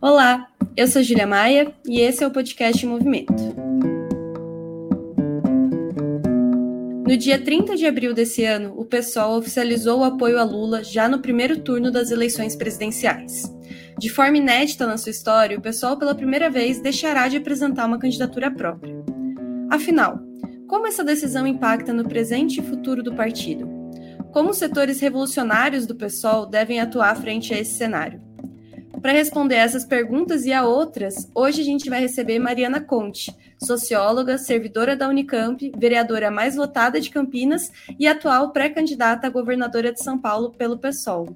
Olá, eu sou Julia Maia e esse é o podcast Movimento. No dia 30 de abril desse ano, o PSOL oficializou o apoio a Lula já no primeiro turno das eleições presidenciais. De forma inédita na sua história, o PSOL pela primeira vez deixará de apresentar uma candidatura própria. Afinal, como essa decisão impacta no presente e futuro do partido? Como os setores revolucionários do PSOL devem atuar frente a esse cenário? Para responder essas perguntas e a outras, hoje a gente vai receber Mariana Conte, socióloga, servidora da Unicamp, vereadora mais votada de Campinas e atual pré-candidata a governadora de São Paulo pelo PSOL.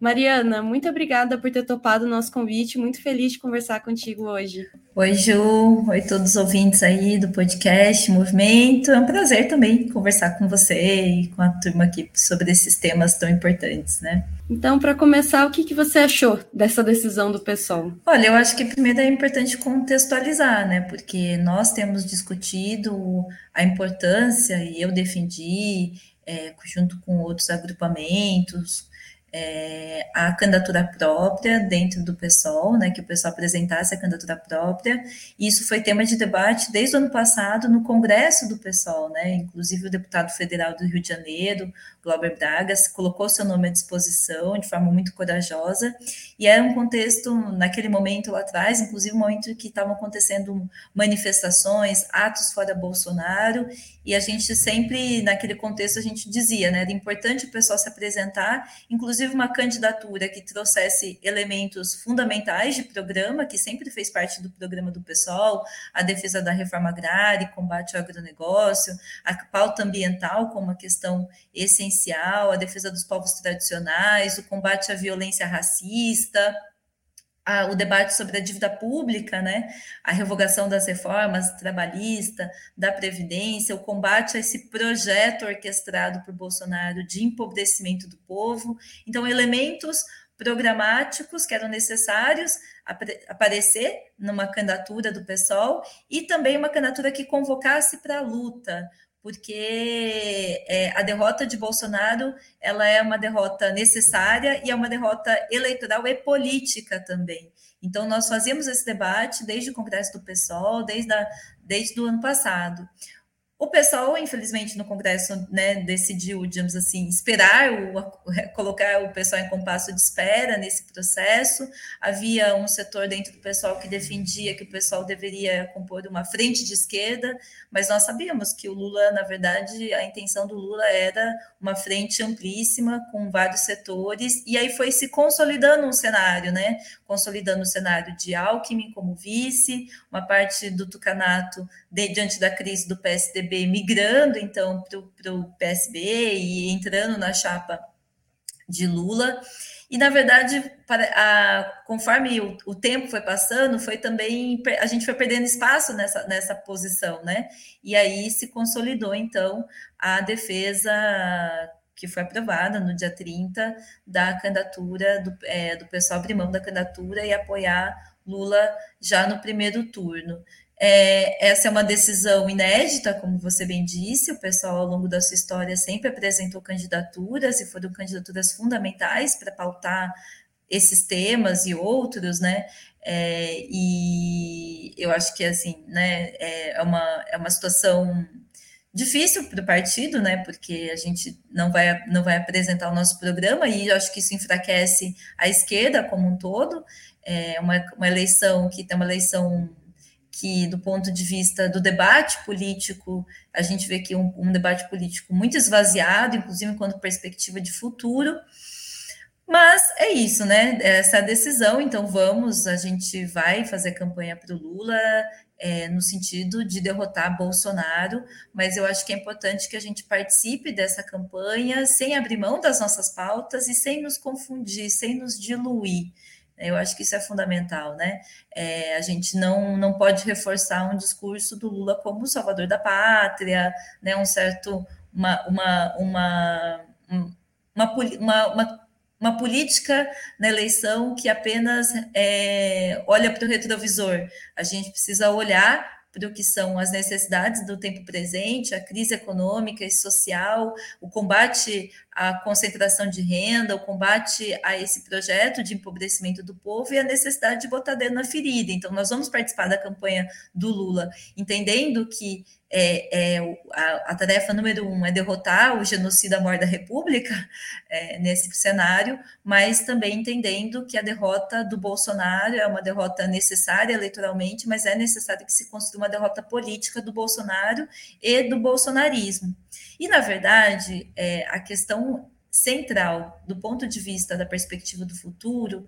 Mariana, muito obrigada por ter topado o nosso convite. Muito feliz de conversar contigo hoje. Oi, Ju. Oi, todos os ouvintes aí do podcast Movimento. É um prazer também conversar com você e com a turma aqui sobre esses temas tão importantes, né? Então, para começar, o que, que você achou dessa decisão do PSOL? Olha, eu acho que primeiro é importante contextualizar, né? Porque nós temos discutido a importância, e eu defendi, é, junto com outros agrupamentos, é, a candidatura própria dentro do PSOL, né, que o PSOL apresentasse a candidatura própria, isso foi tema de debate desde o ano passado no Congresso do PSOL, né, inclusive o deputado federal do Rio de Janeiro, Glauber Braga, colocou seu nome à disposição de forma muito corajosa, e era um contexto, naquele momento lá atrás, inclusive um momento que estavam acontecendo manifestações, atos fora Bolsonaro, e a gente sempre, naquele contexto, a gente dizia, né, era importante o pessoal se apresentar, inclusive uma candidatura que trouxesse elementos fundamentais de programa, que sempre fez parte do programa do pessoal, a defesa da reforma agrária, combate ao agronegócio, a pauta ambiental como uma questão essencial, a defesa dos povos tradicionais, o combate à violência racista, a, o debate sobre a dívida pública, né, a revogação das reformas trabalhista, da Previdência, o combate a esse projeto orquestrado por Bolsonaro de empobrecimento do povo. Então, elementos programáticos que eram necessários aparecer numa candidatura do PSOL e também uma candidatura que convocasse para a luta, porque é, a derrota de Bolsonaro ela é uma derrota necessária e é uma derrota eleitoral e política também. Então, nós fazíamos esse debate desde o Congresso do PSOL, desde, a, desde o ano passado. O pessoal, infelizmente, no Congresso, né, decidiu, digamos assim, esperar, o, colocar o pessoal em compasso de espera nesse processo. Havia um setor dentro do pessoal que defendia que o pessoal deveria compor uma frente de esquerda, mas nós sabíamos que o Lula, na verdade, a intenção do Lula era uma frente amplíssima, com vários setores, e aí foi se consolidando um cenário, né? Consolidando o cenário de Alckmin como vice, uma parte do Tucanato, de, diante da crise do PSDB migrando então para o PSB e entrando na chapa de Lula. E, na verdade, para, a, conforme o, o, tempo foi passando, foi também a gente foi perdendo espaço nessa, nessa posição, né? E aí se consolidou, então, a defesa que foi aprovada no dia 30 da candidatura do, é, do pessoal abrir mão da candidatura e apoiar Lula já no primeiro turno. É, essa é uma decisão inédita, como você bem disse, o pessoal ao longo da sua história sempre apresentou candidaturas e foram candidaturas fundamentais para pautar esses temas e outros, né? É, e eu acho que assim, né, é, é uma, é uma situação difícil para o partido, né? Porque a gente não vai, não vai apresentar o nosso programa e eu acho que isso enfraquece a esquerda como um todo. É uma, uma eleição que tem uma eleição que, do ponto de vista do debate político, a gente vê que um, um debate político muito esvaziado, inclusive quanto perspectiva de futuro. Mas é isso, né? Essa é decisão, então vamos, a gente vai fazer campanha para o Lula é, no sentido de derrotar Bolsonaro, mas eu acho que é importante que a gente participe dessa campanha sem abrir mão das nossas pautas e sem nos confundir, sem nos diluir. Eu acho que isso é fundamental, né? É, a gente não, não pode reforçar um discurso do Lula como salvador da pátria, né? Um certo, uma, uma, uma, uma, uma, uma, uma política na eleição que apenas é, olha para o retrovisor. A gente precisa olhar para o que são as necessidades do tempo presente, a crise econômica e social, o combate a concentração de renda, o combate a esse projeto de empobrecimento do povo e a necessidade de botar dedo na ferida. Então, nós vamos participar da campanha do Lula, entendendo que é, é a, a, tarefa número um é derrotar o genocida maior da República é, nesse cenário, mas também entendendo que a derrota do Bolsonaro é uma derrota necessária eleitoralmente, mas é necessário que se construa uma derrota política do Bolsonaro e do bolsonarismo. E, na verdade, é, a questão central, do ponto de vista da perspectiva do futuro,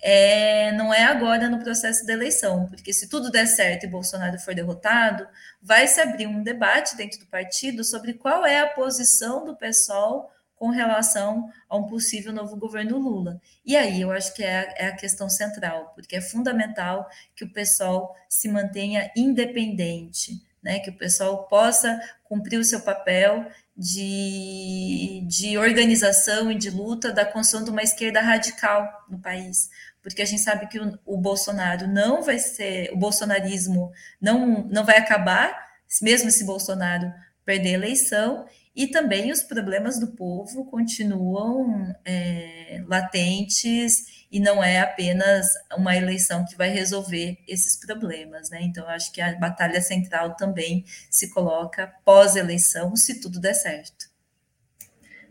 é, não é agora no processo da eleição, porque se tudo der certo e Bolsonaro for derrotado, vai se abrir um debate dentro do partido sobre qual é a posição do pessoal com relação a um possível novo governo Lula. E aí eu acho que é a, é a questão central, porque é fundamental que o pessoal se mantenha independente, né, que o pessoal possa cumprir o seu papel de, de organização e de luta da construção de uma esquerda radical no país porque a gente sabe que o, o Bolsonaro não vai ser, o bolsonarismo não, não vai acabar, mesmo se Bolsonaro perder a eleição, e também os problemas do povo continuam é, latentes e não é apenas uma eleição que vai resolver esses problemas, né? Então, acho que a batalha central também se coloca pós-eleição, se tudo der certo.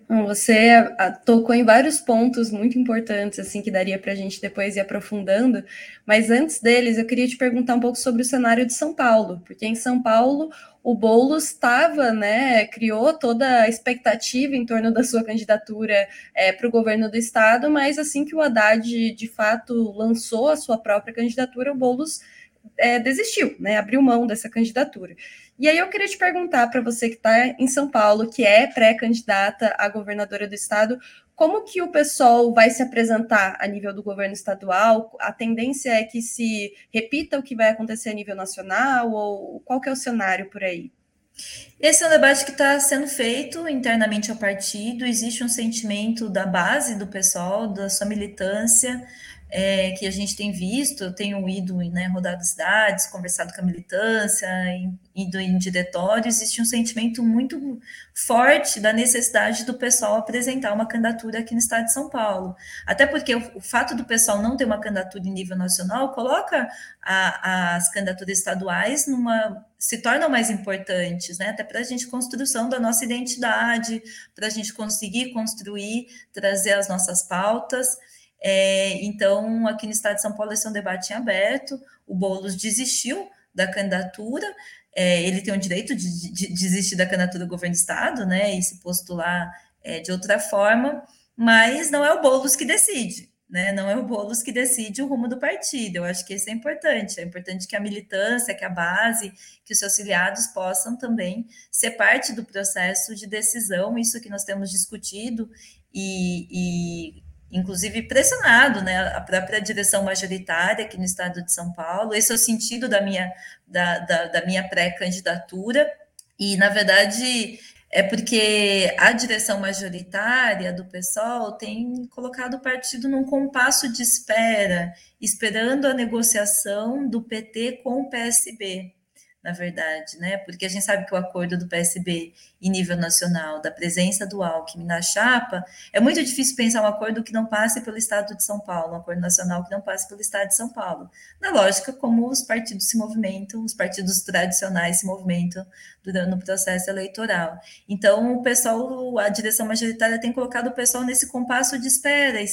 Você tocou em vários pontos muito importantes, assim, que daria para a gente depois ir aprofundando, mas antes deles, eu queria te perguntar um pouco sobre o cenário de São Paulo, porque em São Paulo o Boulos estava, né, criou toda a expectativa em torno da sua candidatura é, para o governo do estado, mas assim que o Haddad de fato lançou a sua própria candidatura, o Boulos é, desistiu, né, abriu mão dessa candidatura. E aí eu queria te perguntar para você que está em São Paulo, que é pré-candidata a governadora do estado, como que o pessoal vai se apresentar a nível do governo estadual? A tendência é que se repita o que vai acontecer a nível nacional ou qual que é o cenário por aí? Esse é um debate que está sendo feito internamente ao partido. Existe um sentimento da base do pessoal, da sua militância, é, que a gente tem visto, eu tenho ido né, rodado cidades, conversado com a militância, indo em diretório, existe um sentimento muito forte da necessidade do pessoal apresentar uma candidatura aqui no estado de São Paulo. Até porque o, o fato do pessoal não ter uma candidatura em nível nacional coloca a, as candidaturas estaduais numa se tornam mais importantes, né? Até para a gente construção da nossa identidade, para a gente conseguir construir, trazer as nossas pautas. É, então, aqui no estado de São Paulo, esse é um debate em aberto. O Boulos desistiu da candidatura, é, ele tem o direito de, de, de, desistir da candidatura do governo do estado, né, e se postular é, de outra forma, mas não é o Boulos que decide, né, não é o Boulos que decide o rumo do partido. Eu acho que isso é importante. É importante que a militância, que a base, que os seus filiados possam também ser parte do processo de decisão, isso que nós temos discutido e, e inclusive pressionado, né, a própria direção majoritária aqui no estado de São Paulo. Esse é o sentido da minha, da, da, da minha pré-candidatura. E, na verdade, é porque a direção majoritária do PSOL tem colocado o partido num compasso de espera, esperando a negociação do PT com o PSB na verdade, né? Porque a gente sabe que o acordo do PSB em nível nacional, da presença do Alckmin na chapa, é muito difícil pensar um acordo que não passe pelo Estado de São Paulo, um acordo nacional que não passe pelo Estado de São Paulo. Na lógica, como os partidos se movimentam, os partidos tradicionais se movimentam durante o processo eleitoral. Então, o pessoal, a direção majoritária tem colocado o pessoal nesse compasso de espera,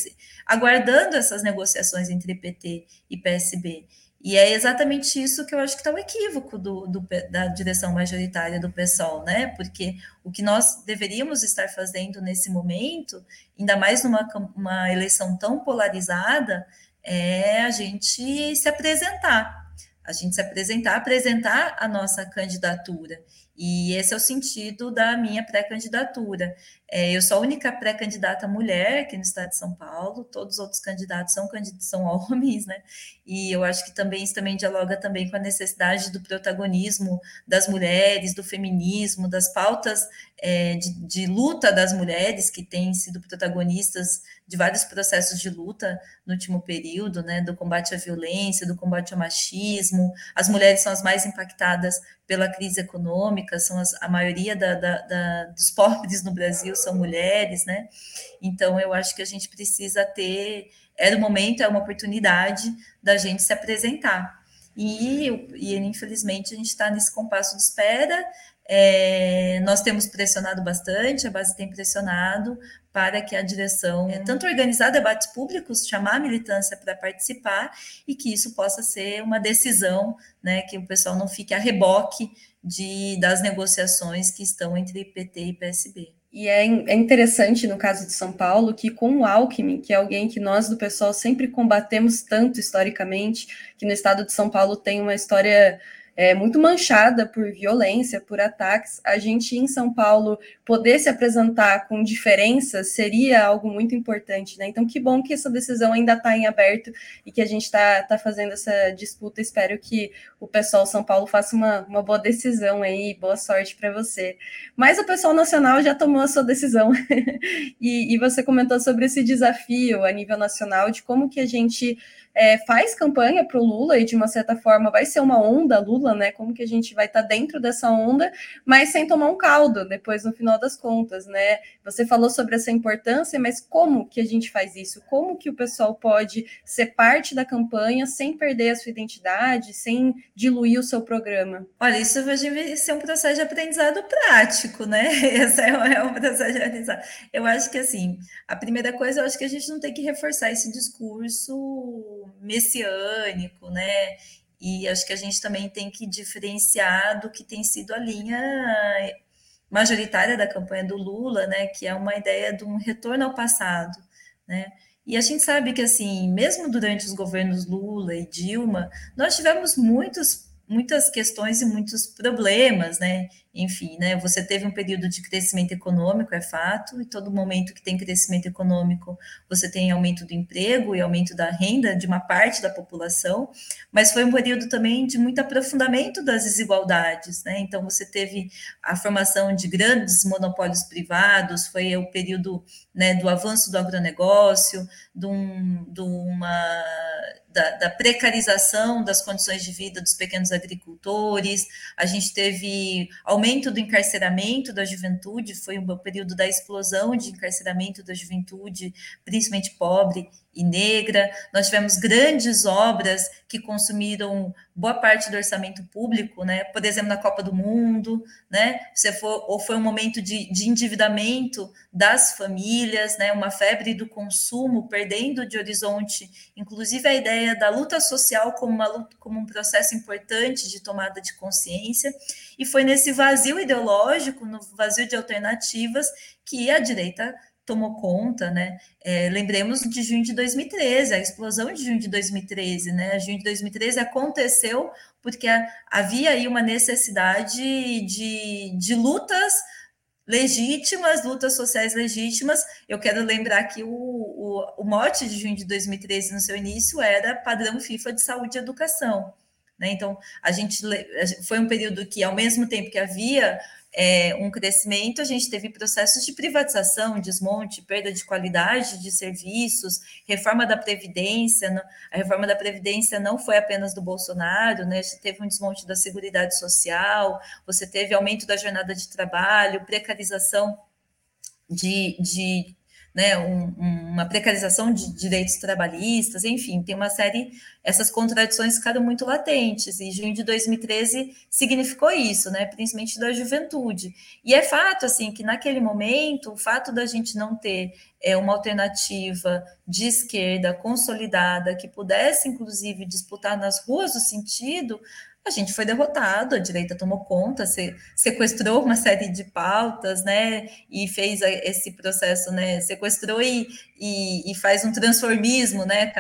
aguardando essas negociações entre PT e PSB. E é exatamente isso que eu acho que está o equívoco do, do, da direção majoritária do PSOL, né? Porque o que nós deveríamos estar fazendo nesse momento, ainda mais numa uma eleição tão polarizada, é a gente se apresentar. A gente se apresentar, apresentar a nossa candidatura. E esse é o sentido da minha pré-candidatura. É, eu sou a única pré-candidata mulher aqui no estado de São Paulo, todos os outros candidatos são, são homens, né? E eu acho que também isso também dialoga também com a necessidade do protagonismo das mulheres, do feminismo, das pautas é, de, de luta das mulheres que têm sido protagonistas de vários processos de luta no último período, né? Do combate à violência, do combate ao machismo. As mulheres são as mais impactadas pela crise econômica são as, a maioria da, da, da, dos pobres no Brasil são mulheres, né? Então, eu acho que a gente precisa ter. Era o momento, é uma oportunidade da gente se apresentar. E, e infelizmente, a gente está nesse compasso de espera. É, nós temos pressionado bastante, a base tem pressionado para que a direção, é, tanto organizar debates públicos, chamar a militância para participar e que isso possa ser uma decisão, né, que o pessoal não fique a reboque de, das negociações que estão entre PT e PSB. E é, é, interessante no caso de São Paulo que com o Alckmin, que é alguém que nós do pessoal sempre combatemos tanto historicamente, que no estado de São Paulo tem uma história é, muito manchada por violência, por ataques. A gente em São Paulo poder se apresentar com diferenças seria algo muito importante, né? Então, que bom que essa decisão ainda está em aberto e que a gente está tá fazendo essa disputa. Espero que o pessoal São Paulo faça uma, uma boa decisão aí, boa sorte para você. Mas o pessoal nacional já tomou a sua decisão e, e você comentou sobre esse desafio a nível nacional de como que a gente é, faz campanha para o Lula e de uma certa forma vai ser uma onda Lula, né? Como que a gente vai estar tá dentro dessa onda, mas sem tomar um caldo depois no final das contas, né? Você falou sobre essa importância, mas como que a gente faz isso? Como que o pessoal pode ser parte da campanha sem perder a sua identidade, sem diluir o seu programa? Olha, isso vai ser um processo de aprendizado prático, né? Esse é, é um processo de aprendizado. Eu acho que assim, a primeira coisa, eu acho que a gente não tem que reforçar esse discurso messiânico, né? E acho que a gente também tem que diferenciar do que tem sido a linha majoritária da campanha do Lula, né? Que é uma ideia de um retorno ao passado, né? E a gente sabe que, assim, mesmo durante os governos Lula e Dilma, nós tivemos muitos muitas questões e muitos problemas, né? Enfim, né? Você teve um período de crescimento econômico, é fato, e todo momento que tem crescimento econômico, você tem aumento do emprego e aumento da renda de uma parte da população, mas foi um período também de muito aprofundamento das desigualdades, né? Então você teve a formação de grandes monopólios privados, foi o período né, do avanço do agronegócio, de, um, de uma da, da, precarização das condições de vida dos pequenos agricultores, a gente teve aumento do encarceramento da juventude, foi um período da explosão de encarceramento da juventude, principalmente pobre e negra. Nós tivemos grandes obras que consumiram boa parte do orçamento público, né? Por exemplo, na Copa do Mundo, né? Você for, ou foi um momento de, de endividamento das famílias, né? Uma febre do consumo, perdendo de horizonte, inclusive a ideia da luta social como uma como um processo importante de tomada de consciência. E foi nesse vazio ideológico, no vazio de alternativas, que a direita tomou conta, né? É, lembremos de junho de 2013, a explosão de junho de 2013, né? Junho de 2013 aconteceu porque havia aí uma necessidade de, de lutas legítimas, lutas sociais legítimas. Eu quero lembrar que o, o, o mote de junho de 2013, no seu início, era padrão FIFA de saúde e educação. Né? Então, a gente foi um período que, ao mesmo tempo que havia é, um crescimento, a gente teve processos de privatização, desmonte, perda de qualidade de serviços, reforma da Previdência. A reforma da Previdência não foi apenas do Bolsonaro, né? Você teve um desmonte da Seguridade Social, você teve aumento da jornada de trabalho, precarização de, de né, um, uma precarização de direitos trabalhistas, enfim, tem uma série, essas contradições ficaram muito latentes, e junho de 2013 significou isso, né, principalmente da juventude. E é fato, assim, que naquele momento, o fato da gente não ter é, uma alternativa de esquerda consolidada, que pudesse, inclusive, disputar nas ruas do sentido, a gente foi derrotado, a direita tomou conta, sequestrou uma série de pautas, né, e fez esse processo, né, sequestrou e, e, e faz um transformismo, né,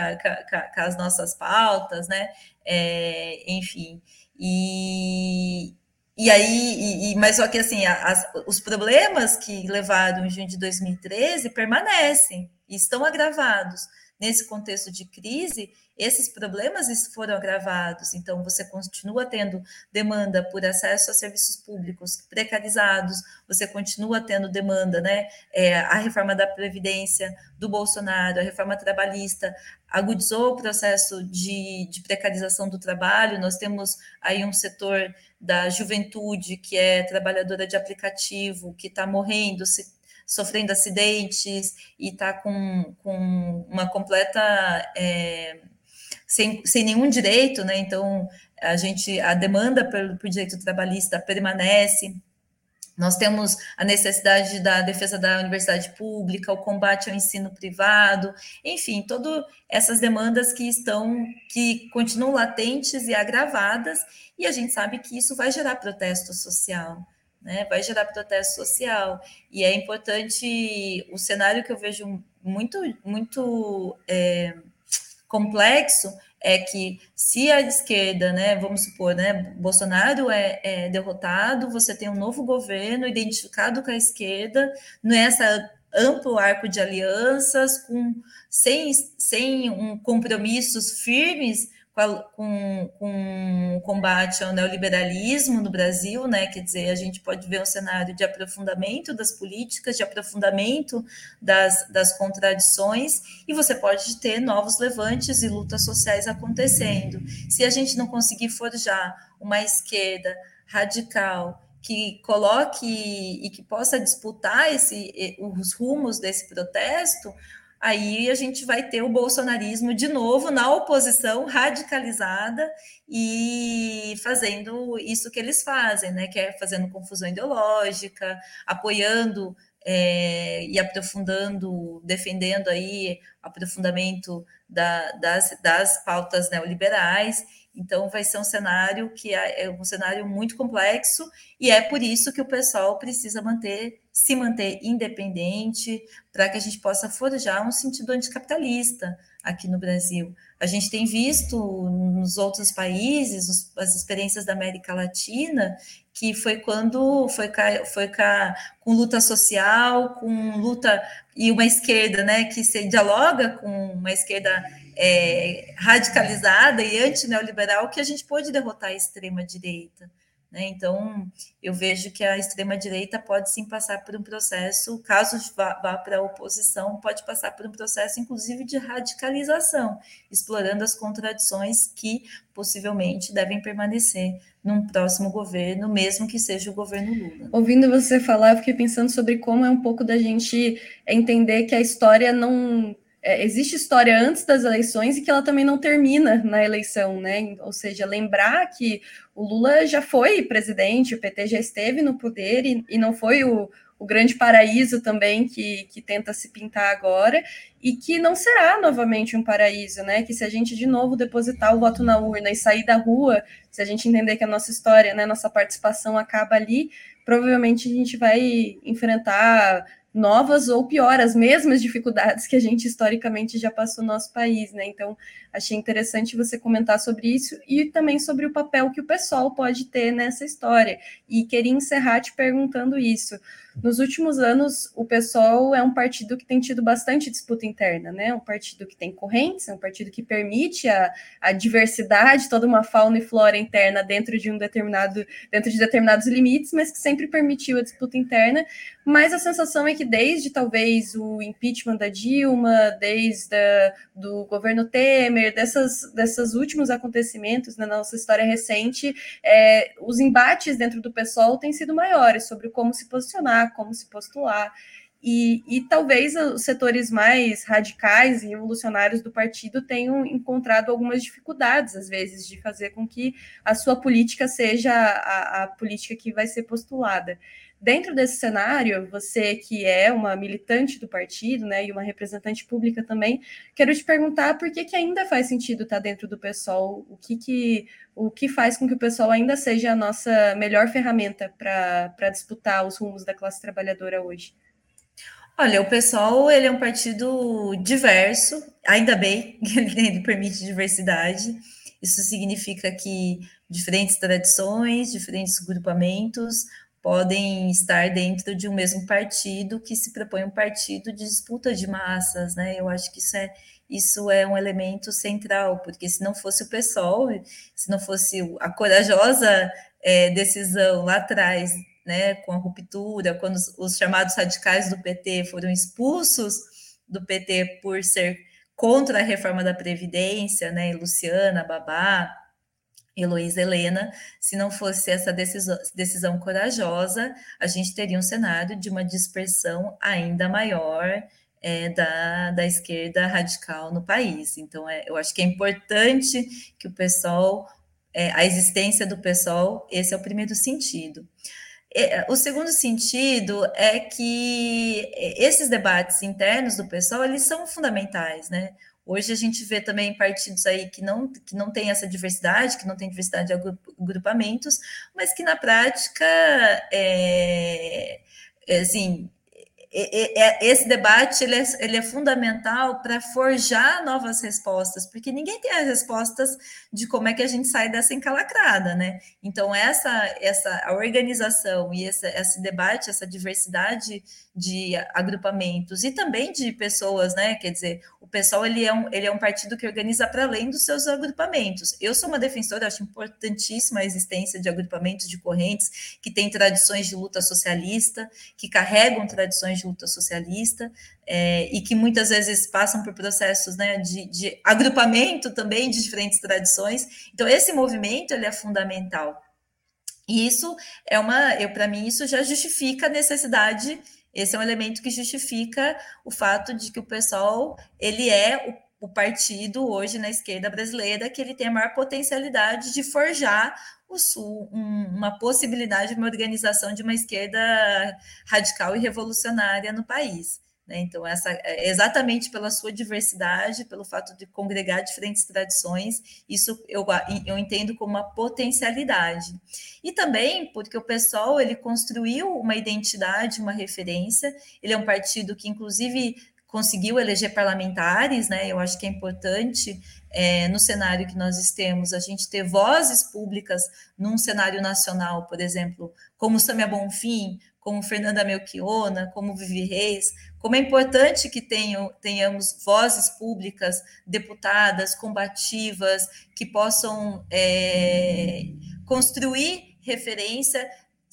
com, as nossas pautas, né, é, enfim, e, e aí, e, mas só que assim, as, os problemas que levaram em junho de 2013 permanecem e estão agravados nesse contexto de crise, esses problemas foram agravados. Então, você continua tendo demanda por acesso a serviços públicos precarizados, você continua tendo demanda, né? É, a reforma da Previdência do Bolsonaro, a reforma trabalhista agudizou o processo de, de precarização do trabalho. Nós temos aí um setor da juventude que é trabalhadora de aplicativo, que está morrendo, se sofrendo acidentes e está com, com uma completa é, sem, sem nenhum direito, né? Então a gente a demanda pelo, pelo direito trabalhista permanece. Nós temos a necessidade da defesa da universidade pública, o combate ao ensino privado, enfim, todas essas demandas que estão, que continuam latentes e agravadas, e a gente sabe que isso vai gerar protesto social né? Vai gerar protesto social. E é importante o cenário que eu vejo muito, muito é, complexo é que se a esquerda, né, vamos supor, né, Bolsonaro é, é, derrotado, você tem um novo governo identificado com a esquerda, nessa amplo arco de alianças, com, sem, sem um compromissos firmes com, com combate ao neoliberalismo no Brasil, né? Quer dizer, a gente pode ver um cenário de aprofundamento das políticas, de aprofundamento das, das contradições, e você pode ter novos levantes e lutas sociais acontecendo. Se a gente não conseguir forjar uma esquerda radical que coloque e que possa disputar esse, os rumos desse protesto, aí a gente vai ter o bolsonarismo de novo na oposição radicalizada e fazendo isso que eles fazem, né? Que é fazendo confusão ideológica, apoiando é, e aprofundando, defendendo aí aprofundamento da, das, das pautas neoliberais. Então, vai ser um cenário que é, é um cenário muito complexo e é por isso que o pessoal precisa manter se manter independente para que a gente possa forjar um sentido anticapitalista aqui no Brasil. A gente tem visto nos outros países, as experiências da América Latina, que foi quando foi, foi com luta social, com luta e uma esquerda né, que se dialoga com uma esquerda é, radicalizada e antineoliberal que a gente pôde derrotar a extrema-direita. Né? Então, eu vejo que a extrema-direita pode sim passar por um processo, caso vá, vá para a oposição, pode passar por um processo, inclusive, de radicalização, explorando as contradições que possivelmente devem permanecer num próximo governo, mesmo que seja o governo Lula. Ouvindo você falar, eu fiquei pensando sobre como é um pouco da gente entender que a história não é, existe história antes das eleições e que ela também não termina na eleição, né? Ou seja, lembrar que o Lula já foi presidente, o PT já esteve no poder e, e não foi o, o grande paraíso também que, que tenta se pintar agora, e que não será novamente um paraíso, né? Que se a gente de novo depositar o voto na urna e sair da rua, se a gente entender que a nossa história, né, nossa participação acaba ali, provavelmente a gente vai enfrentar novas ou pior, as mesmas dificuldades que a gente historicamente já passou no nosso país, né? Então, achei interessante você comentar sobre isso e também sobre o papel que o pessoal pode ter nessa história. E queria encerrar te perguntando isso. Nos últimos anos, o PSOL é um partido que tem tido bastante disputa interna, né? Um partido que tem correntes, é um partido que permite a, a diversidade, toda uma fauna e flora interna dentro de um determinado, dentro de determinados limites, mas que sempre permitiu a disputa interna. Mas a sensação é que desde talvez o impeachment da Dilma, desde a, do governo Temer, dessas, desses últimos acontecimentos na nossa história recente, é, os embates dentro do PSOL têm sido maiores sobre como se posicionar como se postular. E, e, talvez os setores mais radicais e revolucionários do partido tenham encontrado algumas dificuldades, às vezes, de fazer com que a sua política seja a, a política que vai ser postulada. Dentro desse cenário, você que é uma militante do partido, né, e uma representante pública também, quero te perguntar por que, que ainda faz sentido estar dentro do PSOL, o que, que, o que faz com que o PSOL ainda seja a nossa melhor ferramenta para disputar os rumos da classe trabalhadora hoje? Olha, o PSOL ele é um partido diverso, ainda bem que ele permite diversidade. Isso significa que diferentes tradições, diferentes grupamentos podem estar dentro de um mesmo partido que se propõe um partido de disputa de massas, né? Eu acho que isso é isso é um elemento central, porque se não fosse o PSOL, se não fosse a corajosa é, decisão lá atrás, né, com a ruptura, quando os, os chamados radicais do PT foram expulsos do PT por ser contra a reforma da Previdência, né, Luciana, Babá, Heloísa Helena, se não fosse essa decisão, decisão corajosa, a gente teria um cenário de uma dispersão ainda maior é, da, da esquerda radical no país. Então, é, eu acho que é importante que o PSOL, é, a existência do PSOL, esse é o primeiro sentido. É, o segundo sentido é que esses debates internos do PSOL, eles são fundamentais, né? Hoje a gente vê também partidos aí que não, que não tem essa diversidade, que não tem diversidade de agrupamentos, mas que na prática, é, é assim, esse debate ele é, ele é fundamental para forjar novas respostas, porque ninguém tem as respostas de como é que a gente sai dessa encalacrada, né? Então, essa, essa a organização e esse debate, essa diversidade de agrupamentos e também de pessoas, né? Quer dizer, o pessoal ele é um, ele é um partido que organiza para além dos seus agrupamentos. Eu sou uma defensora, acho importantíssima a existência de agrupamentos de correntes que têm tradições de luta socialista, que carregam tradições de luta socialista é, e que muitas vezes passam por processos né, de, de agrupamento também de diferentes tradições. Então, esse movimento ele é fundamental. E isso é uma, eu para mim, isso já justifica a necessidade. Esse é um elemento que justifica o fato de que o pessoal ele é o o partido hoje na esquerda brasileira que ele tem a maior potencialidade de forjar Sul, um, uma possibilidade de uma organização de uma esquerda radical e revolucionária no país. Né? Então, essa, é, exatamente pela sua diversidade, pelo fato de congregar diferentes tradições, isso eu, eu entendo como uma potencialidade. E também porque o PSOL ele construiu uma identidade, uma referência, ele é um partido que, inclusive, conseguiu eleger parlamentares, né? Eu acho que é importante é, no cenário que nós temos a gente ter vozes públicas num cenário nacional, por exemplo, como Samia Bonfim, como Fernanda Melchiona, como Vivi Reis, como é importante que tenham, tenhamos vozes públicas, deputadas, combativas, que possam é, construir referência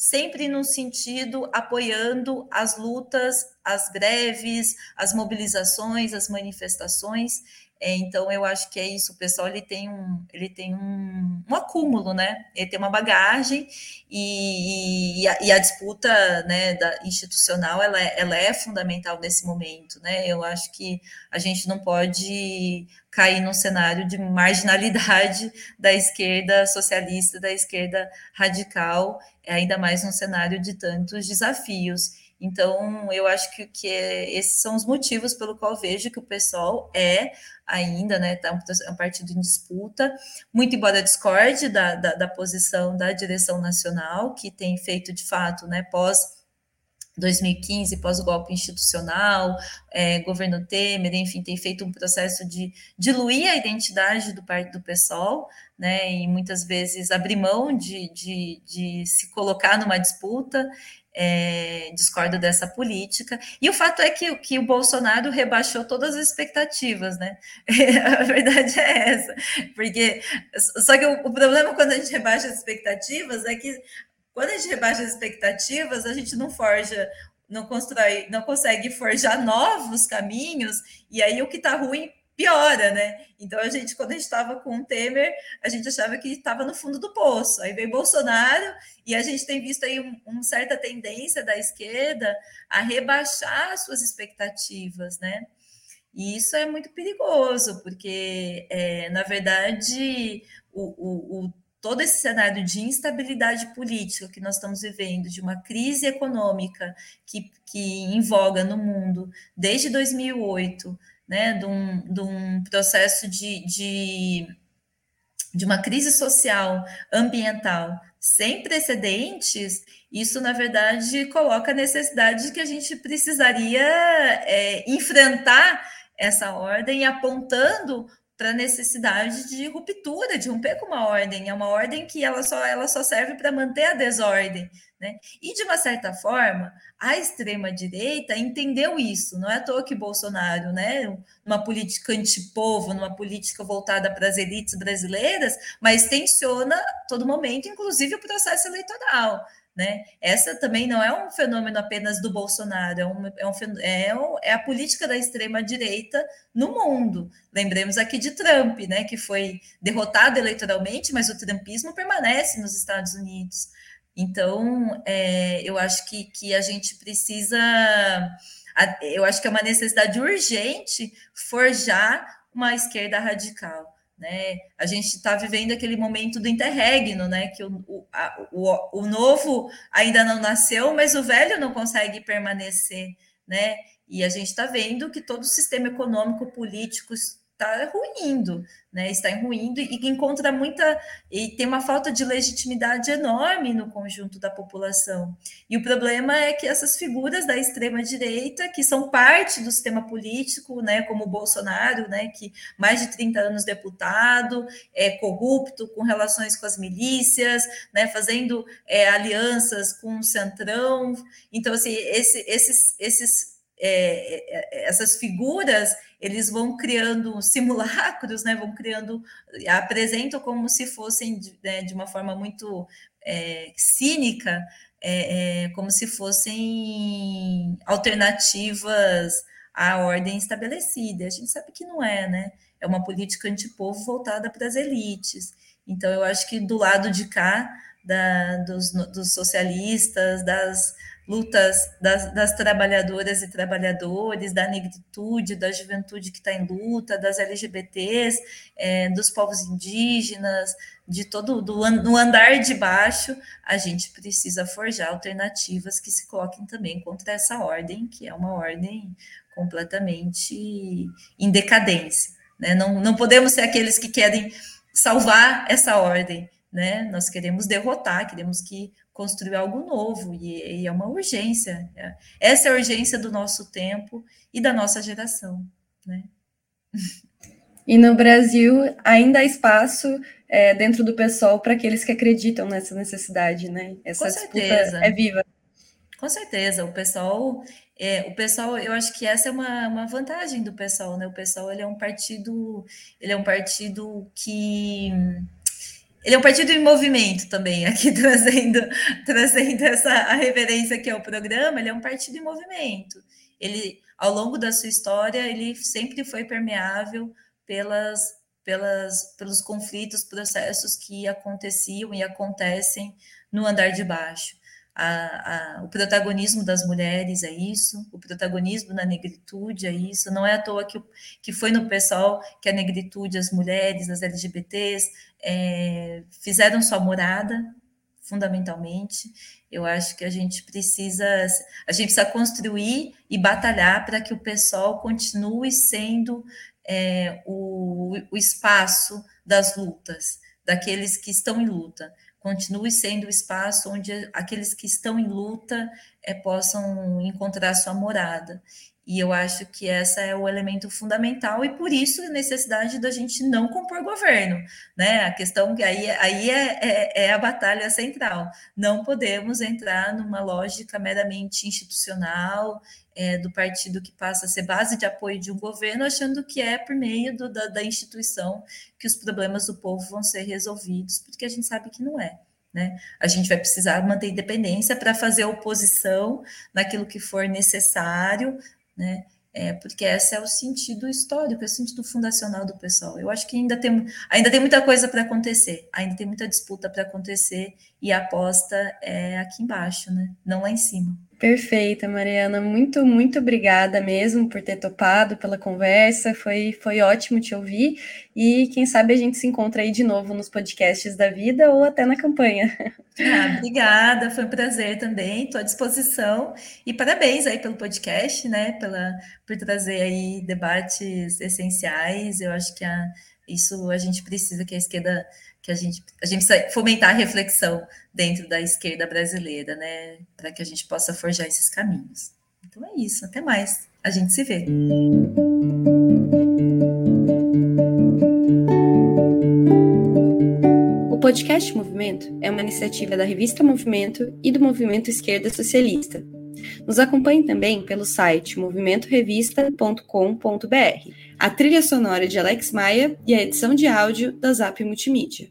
sempre no sentido apoiando as lutas, as greves, as mobilizações, as manifestações. É, então eu acho que é isso, o pessoal ele tem um, ele tem um, um acúmulo, né? Ele tem uma bagagem e, e, a, e a, disputa né, da, institucional ela, é, ela é fundamental nesse momento, né? Eu acho que a gente não pode cair num cenário de marginalidade da esquerda socialista, da esquerda radical, ainda mais num cenário de tantos desafios. Então, eu acho que, que é, esses são os motivos pelo qual vejo que o pessoal é ainda, né, tá um partido em disputa, muito embora discorde da, da, da posição da direção nacional, que tem feito, de fato, né, pós 2015, pós o golpe institucional, é, governo Temer, enfim, tem feito um processo de diluir a identidade do partido do PSOL, né, e muitas vezes abrir mão de, de, de se colocar numa disputa, é, discorda dessa política. E o fato é que, que o Bolsonaro rebaixou todas as expectativas, né? a verdade é essa. Porque só que o, o, problema quando a gente rebaixa as expectativas é que quando a gente rebaixa as expectativas, a gente não forja, não constrói, não consegue forjar novos caminhos, e aí o que está ruim piora, né? Então a gente, quando a gente estava com o Temer, a gente achava que estava no fundo do poço. Aí veio Bolsonaro e a gente tem visto aí uma um certa tendência da esquerda a rebaixar suas expectativas, né? E isso é muito perigoso, porque, é, na verdade, o, o, o, todo esse cenário de instabilidade política que nós estamos vivendo, de uma crise econômica que, que em voga no mundo desde 2008, né, de, um, de um processo de, de, de uma crise social, ambiental sem precedentes, isso, na verdade, coloca a necessidade de que a gente precisaria é, enfrentar essa ordem apontando para a necessidade de ruptura, de romper com uma ordem. É uma ordem que ela só, ela só serve para manter a desordem. Né? E, de uma certa forma, a extrema-direita entendeu isso. Não é à toa que Bolsonaro, né, numa política antipovo, numa política voltada para as elites brasileiras, mas tensiona todo momento, inclusive o processo eleitoral. Né? Essa também não é um fenômeno apenas do Bolsonaro, é, um, é, um, é, um, é a política da extrema-direita no mundo. Lembremos aqui de Trump, né, que foi derrotado eleitoralmente, mas o trumpismo permanece nos Estados Unidos. Então, é, eu acho que, que a gente precisa, eu acho que é uma necessidade urgente forjar uma esquerda radical. Né? A gente está vivendo aquele momento do interregno, né? Que o, o, a, o, o novo ainda não nasceu, mas o velho não consegue permanecer, né? E a gente está vendo que todo o sistema econômico, político, está ruindo, né? Está ruindo e encontra muita e tem uma falta de legitimidade enorme no conjunto da população. E o problema é que essas figuras da extrema direita, que são parte do sistema político, né, como o Bolsonaro, né, que mais de 30 anos deputado, é corrupto, com relações com as milícias, né, fazendo é, alianças com o Centrão. Então, assim, esse, esses, esses é, é essas figuras eles vão criando simulacros, né, vão criando, apresentam como se fossem né, de uma forma muito é, cínica, é, é, como se fossem alternativas à ordem estabelecida. A gente sabe que não é, né? É uma política antipovo voltada para as elites. Então, eu acho que do lado de cá, da, dos, dos socialistas, das lutas das, das, trabalhadoras e trabalhadores, da negritude, da juventude que está em luta, das LGBTs, é, dos povos indígenas, de todo do, no andar de baixo, a gente precisa forjar alternativas que se coloquem também contra essa ordem, que é uma ordem completamente em decadência. Né? Não, não podemos ser aqueles que querem salvar essa ordem, né? Nós queremos derrotar, queremos que construir algo novo, e, e, é uma urgência. É, essa é a urgência do nosso tempo e da nossa geração. Né? E no Brasil ainda há espaço é, dentro do pessoal para aqueles que acreditam nessa necessidade, né? Essa Com certeza. é viva. Com certeza, o pessoal, é, o pessoal, eu acho que essa é uma, uma vantagem do pessoal, né? O pessoal ele é um partido, ele é um partido que ele é um partido em movimento também, aqui trazendo, trazendo essa a reverência que é o programa, ele é um partido em movimento. Ele, ao longo da sua história, ele sempre foi permeável pelas, pelas, pelos conflitos, processos que aconteciam e acontecem no andar de baixo a, a, o protagonismo das mulheres é isso, o protagonismo na negritude é isso. Não é à toa que, que foi no pessoal que a negritude, as mulheres, as LGBTs é, fizeram sua morada, fundamentalmente. Eu acho que a gente precisa a gente precisa construir e batalhar para que o pessoal continue sendo é, o, o espaço das lutas, daqueles que estão em luta continue sendo o espaço onde aqueles que estão em luta é, possam encontrar sua morada. E eu acho que essa é o elemento fundamental, e por isso a necessidade da gente não compor governo, né? A questão que aí, aí é, é, é a batalha central. Não podemos entrar numa lógica meramente institucional é, do partido que passa a ser base de apoio de um governo, achando que é por meio do, da, da instituição que os problemas do povo vão ser resolvidos, porque a gente sabe que não é. Né? A gente vai precisar manter independência para fazer oposição naquilo que for necessário, né? É, porque esse é o sentido histórico, é o sentido fundacional do pessoal. Eu acho que ainda tem, ainda tem muita coisa para acontecer, ainda tem muita disputa para acontecer, e a aposta é aqui embaixo, né? não lá em cima. Perfeita, Mariana. Muito, muito obrigada mesmo por ter topado pela conversa. Foi, foi ótimo te ouvir. E quem sabe a gente se encontra aí de novo nos podcasts da vida ou até na campanha. Ah, obrigada, foi um prazer também. Estou à disposição. E parabéns aí pelo podcast, né? Pela, por trazer aí debates essenciais. Eu acho que a, isso a gente precisa que a esquerda que a gente, a gente precisa fomentar a reflexão dentro da esquerda brasileira, né, para que a gente possa forjar esses caminhos. Então é isso, até mais. A gente se vê. podcast Movimento é uma iniciativa da revista Movimento e do Movimento Esquerda Socialista. Nos acompanhe também pelo site movimentorevista.com.br, a trilha sonora de Alex Maia e a edição de áudio da Zap Multimídia.